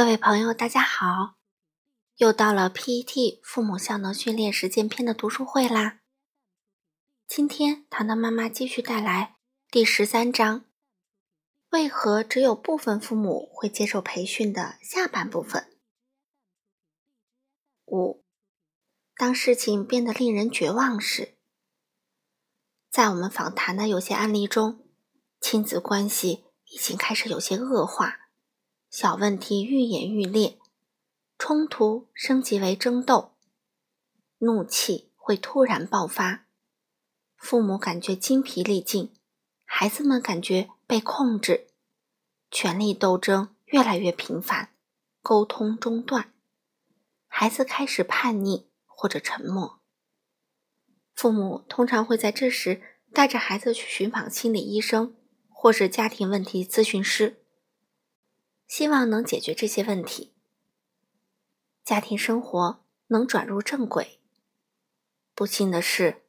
各位朋友，大家好！又到了 PET 父母效能训练实践篇的读书会啦。今天糖糖妈妈继续带来第十三章：为何只有部分父母会接受培训的下半部分。五，当事情变得令人绝望时，在我们访谈的有些案例中，亲子关系已经开始有些恶化。小问题愈演愈烈，冲突升级为争斗，怒气会突然爆发，父母感觉精疲力尽，孩子们感觉被控制，权力斗争越来越频繁，沟通中断，孩子开始叛逆或者沉默。父母通常会在这时带着孩子去寻访心理医生或是家庭问题咨询师。希望能解决这些问题，家庭生活能转入正轨。不幸的是，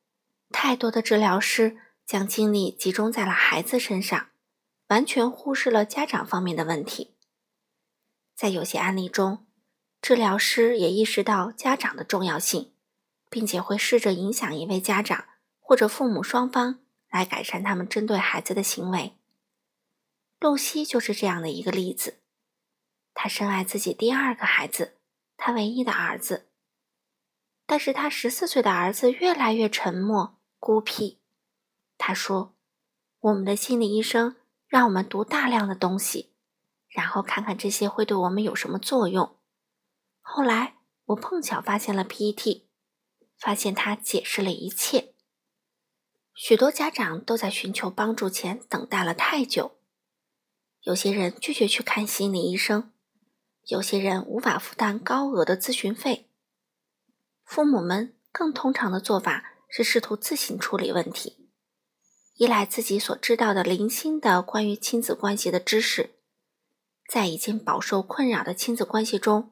太多的治疗师将精力集中在了孩子身上，完全忽视了家长方面的问题。在有些案例中，治疗师也意识到家长的重要性，并且会试着影响一位家长或者父母双方来改善他们针对孩子的行为。露西就是这样的一个例子。他深爱自己第二个孩子，他唯一的儿子。但是他十四岁的儿子越来越沉默、孤僻。他说：“我们的心理医生让我们读大量的东西，然后看看这些会对我们有什么作用。”后来我碰巧发现了 PET，发现他解释了一切。许多家长都在寻求帮助前等待了太久，有些人拒绝去看心理医生。有些人无法负担高额的咨询费，父母们更通常的做法是试图自行处理问题，依赖自己所知道的零星的关于亲子关系的知识，在已经饱受困扰的亲子关系中，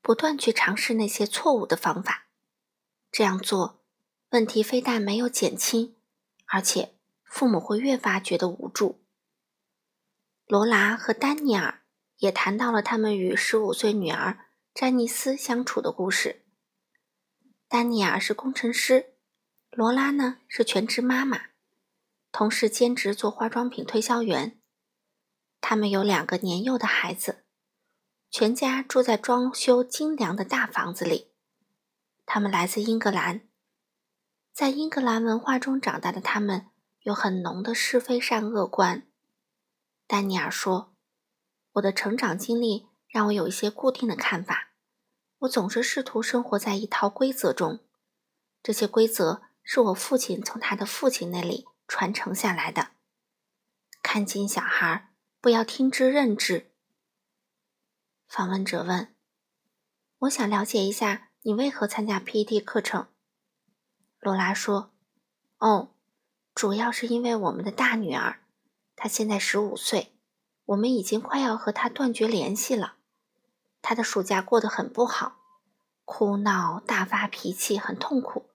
不断去尝试那些错误的方法。这样做，问题非但没有减轻，而且父母会越发觉得无助。罗拉和丹尼尔。也谈到了他们与十五岁女儿詹妮斯相处的故事。丹尼尔是工程师，罗拉呢是全职妈妈，同时兼职做化妆品推销员。他们有两个年幼的孩子，全家住在装修精良的大房子里。他们来自英格兰，在英格兰文化中长大的他们有很浓的是非善恶观。丹尼尔说。我的成长经历让我有一些固定的看法。我总是试图生活在一套规则中，这些规则是我父亲从他的父亲那里传承下来的。看紧小孩，不要听之任之。访问者问：“我想了解一下，你为何参加 PET 课程？”罗拉说：“哦，主要是因为我们的大女儿，她现在十五岁。”我们已经快要和他断绝联系了。他的暑假过得很不好，哭闹、大发脾气，很痛苦。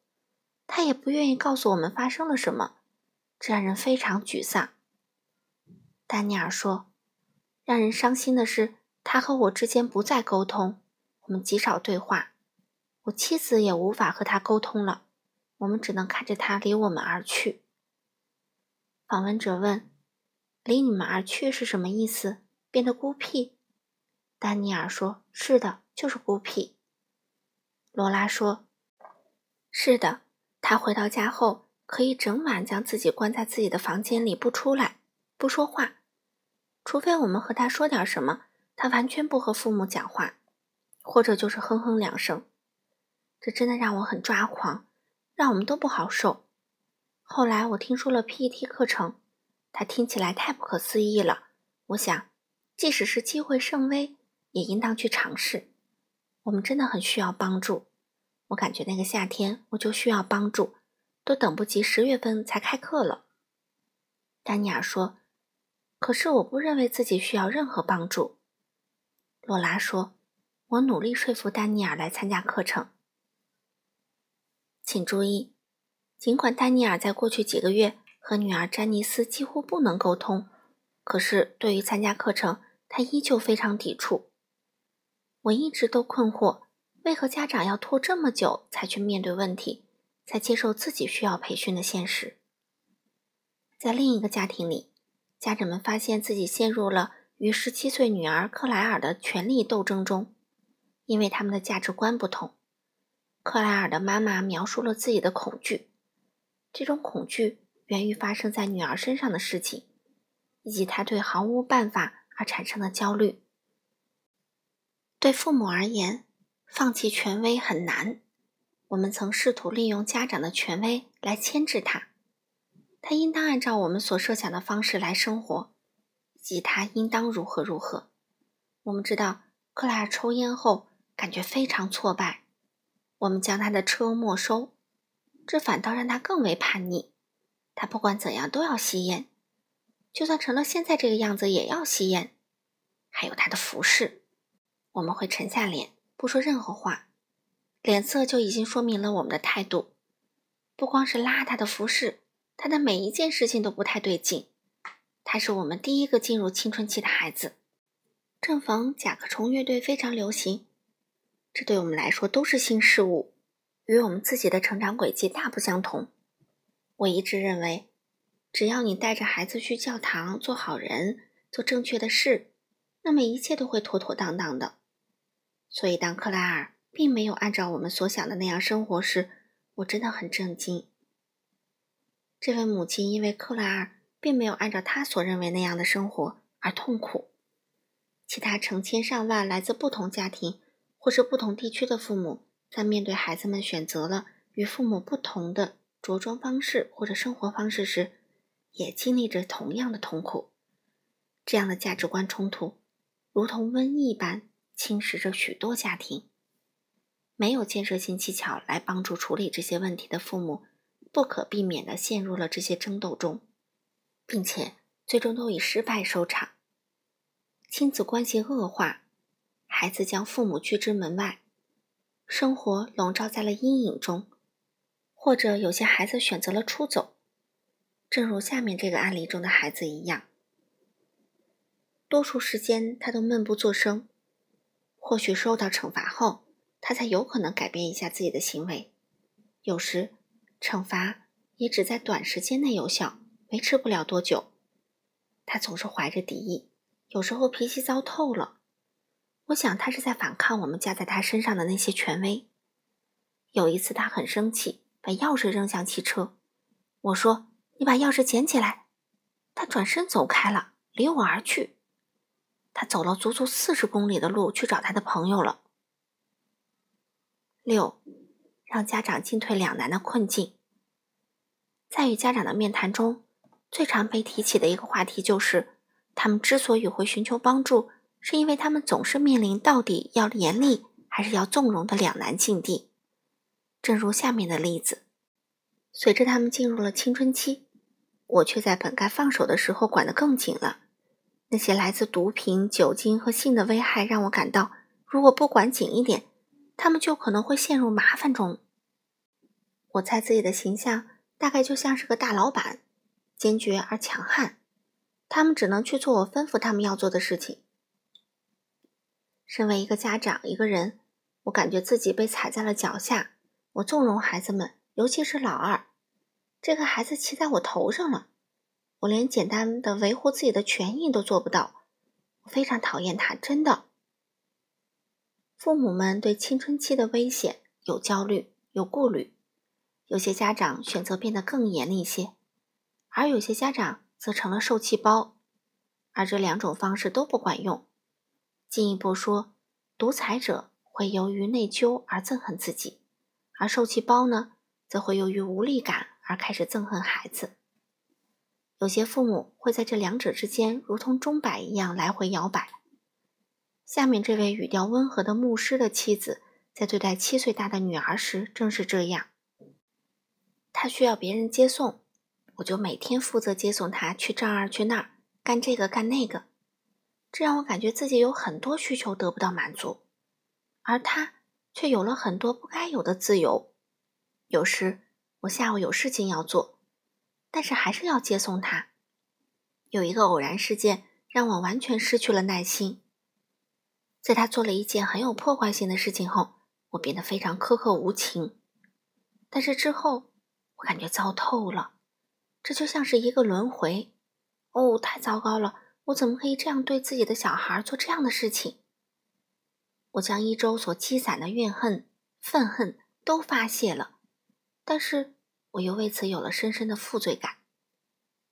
他也不愿意告诉我们发生了什么，这让人非常沮丧。丹尼尔说：“让人伤心的是，他和我之间不再沟通，我们极少对话。我妻子也无法和他沟通了，我们只能看着他离我们而去。”访问者问。离你们而去是什么意思？变得孤僻？丹尼尔说：“是的，就是孤僻。”罗拉说：“是的，他回到家后可以整晚将自己关在自己的房间里不出来，不说话，除非我们和他说点什么，他完全不和父母讲话，或者就是哼哼两声。这真的让我很抓狂，让我们都不好受。后来我听说了 PET 课程。”他听起来太不可思议了。我想，即使是机会甚微，也应当去尝试。我们真的很需要帮助。我感觉那个夏天我就需要帮助，都等不及十月份才开课了。丹尼尔说：“可是我不认为自己需要任何帮助。”洛拉说：“我努力说服丹尼尔来参加课程。请注意，尽管丹尼尔在过去几个月。”和女儿詹妮斯几乎不能沟通，可是对于参加课程，他依旧非常抵触。我一直都困惑，为何家长要拖这么久才去面对问题，才接受自己需要培训的现实？在另一个家庭里，家长们发现自己陷入了与十七岁女儿克莱尔的权力斗争中，因为他们的价值观不同。克莱尔的妈妈描述了自己的恐惧，这种恐惧源于发生在女儿身上的事情，以及她对毫无办法而产生的焦虑。对父母而言，放弃权威很难。我们曾试图利用家长的权威来牵制他，他应当按照我们所设想的方式来生活，以及他应当如何如何。我们知道，克莱尔抽烟后感觉非常挫败。我们将他的车没收，这反倒让他更为叛逆。他不管怎样都要吸烟，就算成了现在这个样子也要吸烟。还有他的服饰，我们会沉下脸不说任何话，脸色就已经说明了我们的态度。不光是邋遢的服饰，他的每一件事情都不太对劲。他是我们第一个进入青春期的孩子，正逢甲壳虫乐队非常流行。这对我们来说都是新事物，与我们自己的成长轨迹大不相同。我一直认为，只要你带着孩子去教堂做好人，做正确的事，那么一切都会妥妥当当的。所以，当克莱尔并没有按照我们所想的那样生活时，我真的很震惊。这位母亲因为克莱尔并没有按照她所认为那样的生活而痛苦，其他成千上万来自不同家庭。或是不同地区的父母，在面对孩子们选择了与父母不同的着装方式或者生活方式时，也经历着同样的痛苦。这样的价值观冲突，如同瘟疫般侵蚀着许多家庭。没有建设性技巧来帮助处理这些问题的父母，不可避免地陷入了这些争斗中，并且最终都以失败收场，亲子关系恶化。孩子将父母拒之门外，生活笼罩在了阴影中，或者有些孩子选择了出走，正如下面这个案例中的孩子一样。多数时间他都闷不作声，或许受到惩罚后，他才有可能改变一下自己的行为。有时，惩罚也只在短时间内有效，维持不了多久。他总是怀着敌意，有时候脾气糟透了。我想他是在反抗我们加在他身上的那些权威。有一次他很生气，把钥匙扔向汽车。我说：“你把钥匙捡起来。”他转身走开了，离我而去。他走了足足四十公里的路去找他的朋友了。六，让家长进退两难的困境。在与家长的面谈中，最常被提起的一个话题就是，他们之所以会寻求帮助。是因为他们总是面临到底要严厉还是要纵容的两难境地。正如下面的例子：随着他们进入了青春期，我却在本该放手的时候管得更紧了。那些来自毒品、酒精和性的危害让我感到，如果不管紧一点，他们就可能会陷入麻烦中。我猜自己的形象大概就像是个大老板，坚决而强悍。他们只能去做我吩咐他们要做的事情。身为一个家长，一个人，我感觉自己被踩在了脚下。我纵容孩子们，尤其是老二，这个孩子骑在我头上了。我连简单的维护自己的权益都做不到，我非常讨厌他，真的。父母们对青春期的危险有焦虑，有顾虑。有些家长选择变得更严厉些，而有些家长则成了受气包，而这两种方式都不管用。进一步说，独裁者会由于内疚而憎恨自己，而受气包呢，则会由于无力感而开始憎恨孩子。有些父母会在这两者之间如同钟摆一样来回摇摆。下面这位语调温和的牧师的妻子，在对待七岁大的女儿时正是这样。她需要别人接送，我就每天负责接送她去这儿去那儿，干这个干那个。这让我感觉自己有很多需求得不到满足，而他却有了很多不该有的自由。有时我下午有事情要做，但是还是要接送他。有一个偶然事件让我完全失去了耐心。在他做了一件很有破坏性的事情后，我变得非常苛刻无情。但是之后，我感觉糟透了，这就像是一个轮回。哦，太糟糕了！我怎么可以这样对自己的小孩做这样的事情？我将一周所积攒的怨恨、愤恨都发泄了，但是我又为此有了深深的负罪感。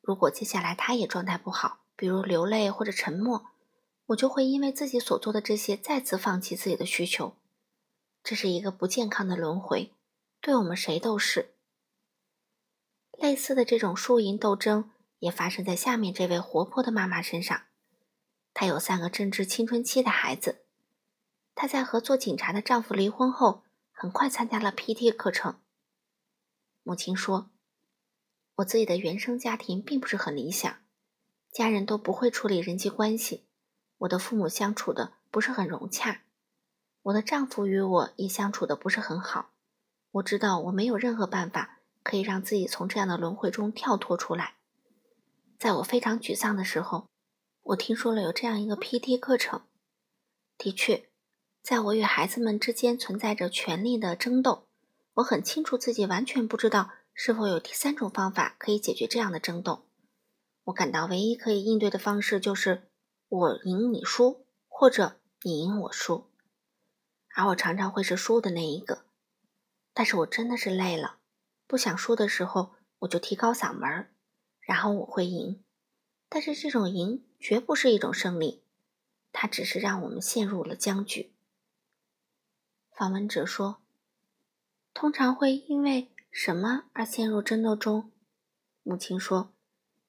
如果接下来他也状态不好，比如流泪或者沉默，我就会因为自己所做的这些再次放弃自己的需求，这是一个不健康的轮回，对我们谁都是。类似的这种输赢斗争也发生在下面这位活泼的妈妈身上。她有三个正值青春期的孩子，她在和做警察的丈夫离婚后，很快参加了 PT 课程。母亲说：“我自己的原生家庭并不是很理想，家人都不会处理人际关系。”我的父母相处的不是很融洽，我的丈夫与我也相处的不是很好。我知道我没有任何办法可以让自己从这样的轮回中跳脱出来。在我非常沮丧的时候，我听说了有这样一个 PT 课程。的确，在我与孩子们之间存在着权力的争斗，我很清楚自己完全不知道是否有第三种方法可以解决这样的争斗。我感到唯一可以应对的方式就是。我赢你输，或者你赢我输，而我常常会是输的那一个。但是我真的是累了，不想输的时候，我就提高嗓门然后我会赢。但是这种赢绝不是一种胜利，它只是让我们陷入了僵局。访问者说：“通常会因为什么而陷入争斗中？”母亲说。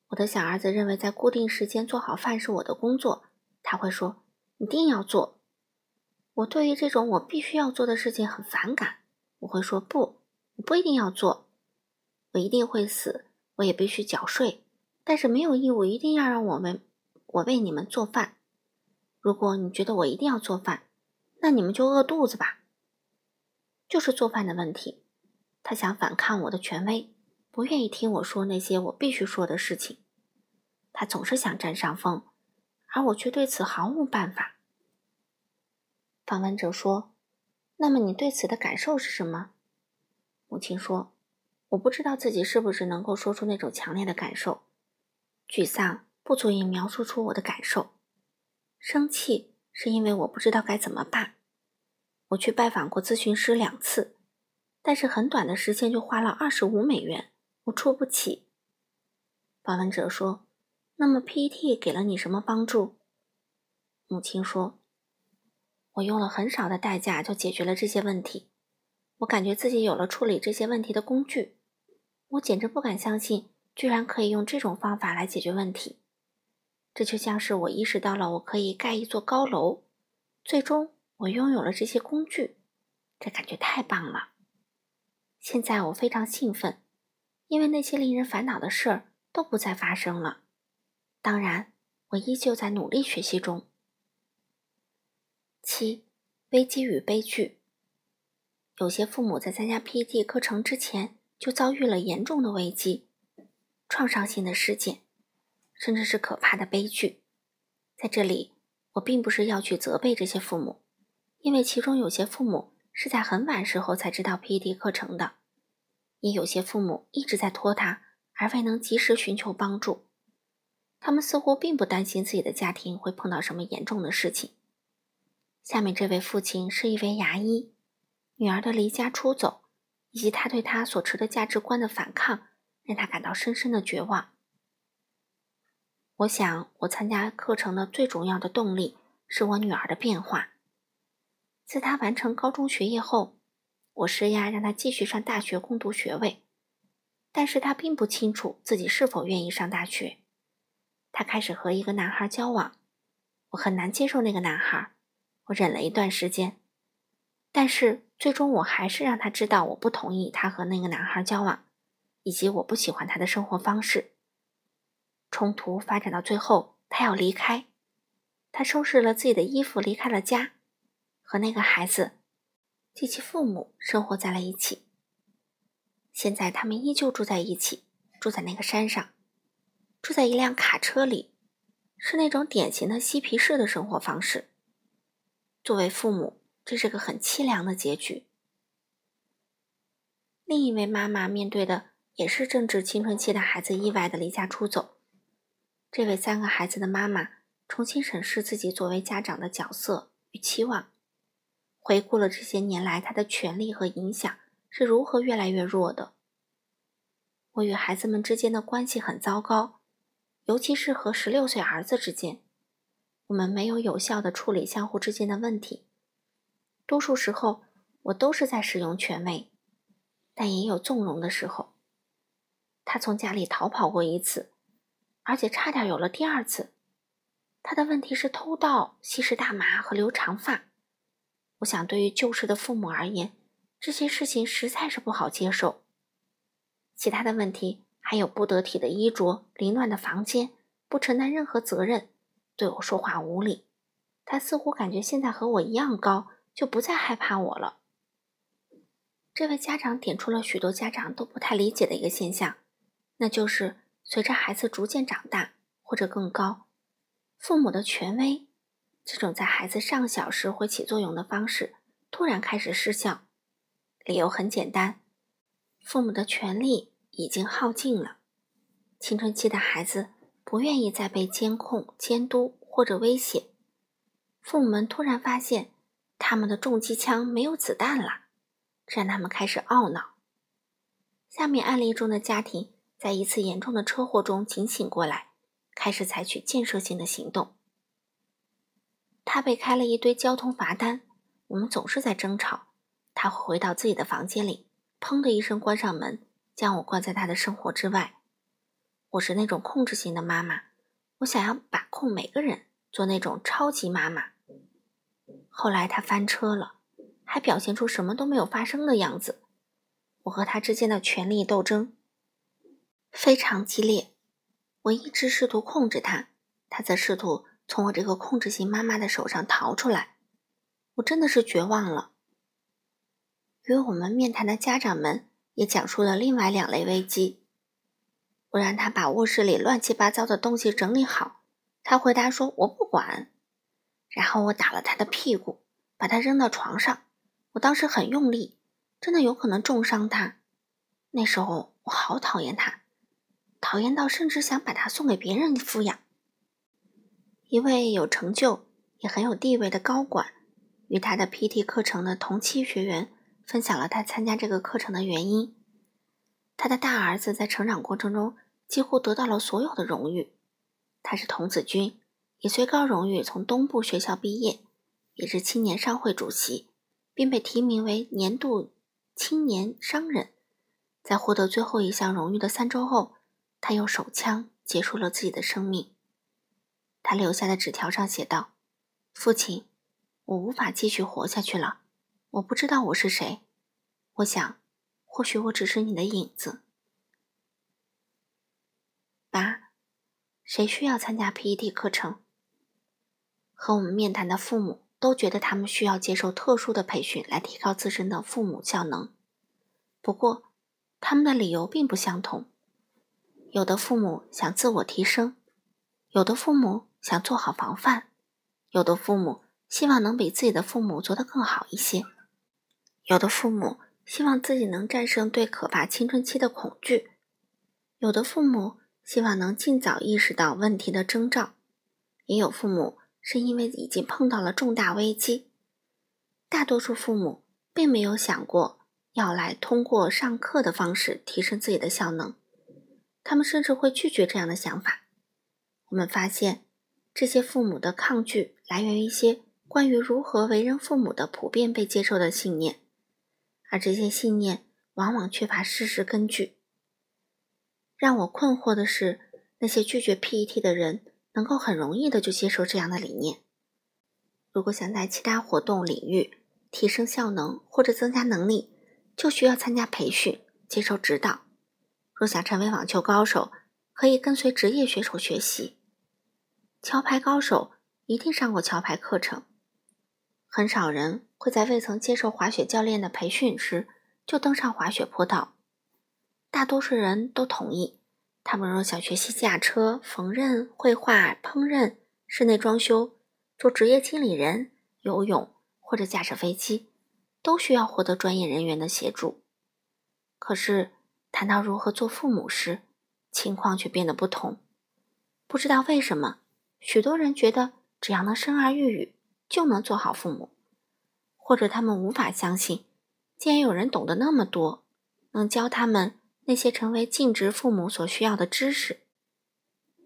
我的小儿子认为，在固定时间做好饭是我的工作。他会说：“一定要做。”我对于这种我必须要做的事情很反感。我会说：“不，我不一定要做。我一定会死，我也必须缴税，但是没有义务一定要让我们我为你们做饭。如果你觉得我一定要做饭，那你们就饿肚子吧。”就是做饭的问题。他想反抗我的权威。不愿意听我说那些我必须说的事情，他总是想占上风，而我却对此毫无办法。访问者说：“那么你对此的感受是什么？”母亲说：“我不知道自己是不是能够说出那种强烈的感受。沮丧不足以描述出我的感受，生气是因为我不知道该怎么办。我去拜访过咨询师两次，但是很短的时间就花了二十五美元。”我出不起。访问者说：“那么 P.E.T. 给了你什么帮助？”母亲说：“我用了很少的代价就解决了这些问题。我感觉自己有了处理这些问题的工具。我简直不敢相信，居然可以用这种方法来解决问题。这就像是我意识到了我可以盖一座高楼。最终，我拥有了这些工具，这感觉太棒了。现在我非常兴奋。”因为那些令人烦恼的事儿都不再发生了。当然，我依旧在努力学习中。七，危机与悲剧。有些父母在参加 PT 课程之前就遭遇了严重的危机、创伤性的事件，甚至是可怕的悲剧。在这里，我并不是要去责备这些父母，因为其中有些父母是在很晚时候才知道 PT 课程的。也有些父母一直在拖沓，而未能及时寻求帮助。他们似乎并不担心自己的家庭会碰到什么严重的事情。下面这位父亲是一位牙医，女儿的离家出走，以及他对他所持的价值观的反抗，让他感到深深的绝望。我想，我参加课程的最重要的动力是我女儿的变化。在他完成高中学业后。我施压让他继续上大学攻读学位，但是他并不清楚自己是否愿意上大学。他开始和一个男孩交往，我很难接受那个男孩，我忍了一段时间，但是最终我还是让他知道我不同意他和那个男孩交往，以及我不喜欢他的生活方式。冲突发展到最后，他要离开，他收拾了自己的衣服离开了家，和那个孩子。及其父母生活在了一起。现在他们依旧住在一起，住在那个山上，住在一辆卡车里，是那种典型的嬉皮士的生活方式。作为父母，这是个很凄凉的结局。另一位妈妈面对的也是正值青春期的孩子意外的离家出走。这位三个孩子的妈妈重新审视自己作为家长的角色与期望，回顾了这些年来他的权利和影响是如何越来越弱的。我与孩子们之间的关系很糟糕，尤其是和十六岁儿子之间，我们没有有效的处理相互之间的问题。多数时候，我都是在使用权威，但也有纵容的时候。他从家里逃跑过一次。而且差点有了第二次。他的问题是偷盗、吸食大麻和留长发。我想，对于旧时的父母而言，这些事情实在是不好接受。其他的问题还有不得体的衣着、凌乱的房间、不承担任何责任、对我说话无礼。他似乎感觉现在和我一样高，就不再害怕我了。这位家长点出了许多家长都不太理解的一个现象，那就是。随着孩子逐渐长大，或者更高，父母的权威，这种在孩子尚小时会起作用的方式，突然开始失效。理由很简单，父母的权力已经耗尽了。青春期的孩子不愿意再被监控、监督或者威胁。父母们突然发现，他们的重机枪没有子弹了，这让他们开始懊恼。下面案例中的家庭。在一次严重的车祸中警醒过来，开始采取建设性的行动。他被开了一堆交通罚单，我们总是在争吵。他会回到自己的房间里，砰的一声关上门，将我关在他的生活之外。我是那种控制型的妈妈，我想要把控每个人，做那种超级妈妈。后来他翻车了，还表现出什么都没有发生的样子。我和他之间的权力斗争。非常激烈，我一直试图控制他，他则试图从我这个控制型妈妈的手上逃出来。我真的是绝望了。与我们面谈的家长们也讲述了另外两类危机。我让他把卧室里乱七八糟的东西整理好，他回答说：“我不管。”然后我打了他的屁股，把他扔到床上。我当时很用力，真的有可能重伤他。那时候我好讨厌他。讨厌到甚至想把他送给别人抚养。一位有成就也很有地位的高管，与他的 PT 课程的同期学员分享了他参加这个课程的原因。他的大儿子在成长过程中几乎得到了所有的荣誉，他是童子军，以最高荣誉从东部学校毕业，也是青年商会主席，并被提名为年度青年商人。在获得最后一项荣誉的三周后。他用手枪结束了自己的生命。他留下的纸条上写道：“父亲，我无法继续活下去了。我不知道我是谁。我想，或许我只是你的影子。”八，谁需要参加 PET 课程？和我们面谈的父母都觉得他们需要接受特殊的培训来提高自身的父母效能。不过，他们的理由并不相同。有的父母想自我提升，有的父母想做好防范，有的父母希望能比自己的父母做得更好一些，有的父母希望自己能战胜对可怕青春期的恐惧，有的父母希望能尽早意识到问题的征兆，也有父母是因为已经碰到了重大危机。大多数父母并没有想过要来通过上课的方式提升自己的效能。他们甚至会拒绝这样的想法。我们发现，这些父母的抗拒来源于一些关于如何为人父母的普遍被接受的信念，而这些信念往往缺乏事实根据。让我困惑的是，那些拒绝 PET 的人能够很容易的就接受这样的理念。如果想在其他活动领域提升效能或者增加能力，就需要参加培训，接受指导。若想成为网球高手，可以跟随职业选手学习。桥牌高手一定上过桥牌课程。很少人会在未曾接受滑雪教练的培训时就登上滑雪坡道。大多数人都同意，他们若想学习驾车、缝纫、绘画、烹饪、室内装修、做职业经理人、游泳或者驾驶飞机，都需要获得专业人员的协助。可是，谈到如何做父母时，情况却变得不同。不知道为什么，许多人觉得只要能生儿育女，就能做好父母，或者他们无法相信，竟然有人懂得那么多，能教他们那些成为尽职父母所需要的知识。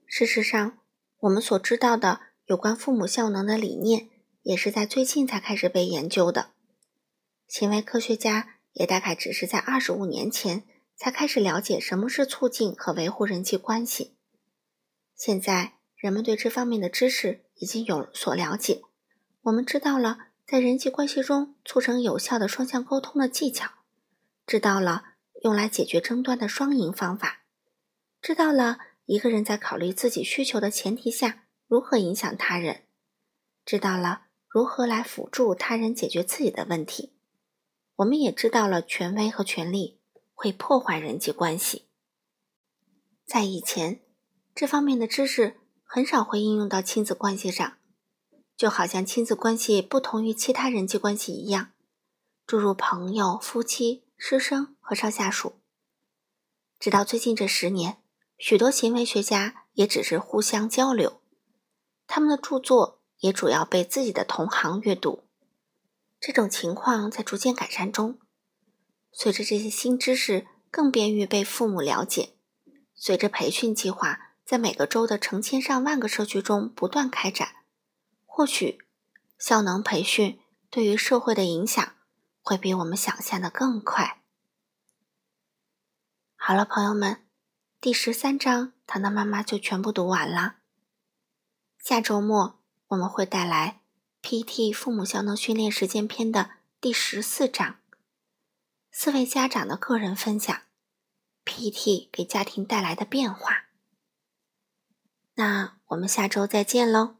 事实上，我们所知道的有关父母效能的理念，也是在最近才开始被研究的。行为科学家也大概只是在二十五年前。才开始了解什么是促进和维护人际关系。现在，人们对这方面的知识已经有所了解。我们知道了在人际关系中促成有效的双向沟通的技巧，知道了用来解决争端的双赢方法，知道了一个人在考虑自己需求的前提下如何影响他人，知道了如何来辅助他人解决自己的问题。我们也知道了权威和权力。会破坏人际关系。在以前，这方面的知识很少会应用到亲子关系上，就好像亲子关系不同于其他人际关系一样，诸如朋友、夫妻、师生和上下属。直到最近这十年，许多行为学家也只是互相交流，他们的著作也主要被自己的同行阅读。这种情况在逐渐改善中。随着这些新知识更便于被父母了解，随着培训计划在每个州的成千上万个社区中不断开展，或许效能培训对于社会的影响会比我们想象的更快。好了，朋友们，第十三章糖糖妈妈就全部读完了。下周末我们会带来 PT 父母效能训练实践篇的第十四章。四位家长的个人分享，PT 给家庭带来的变化。那我们下周再见喽。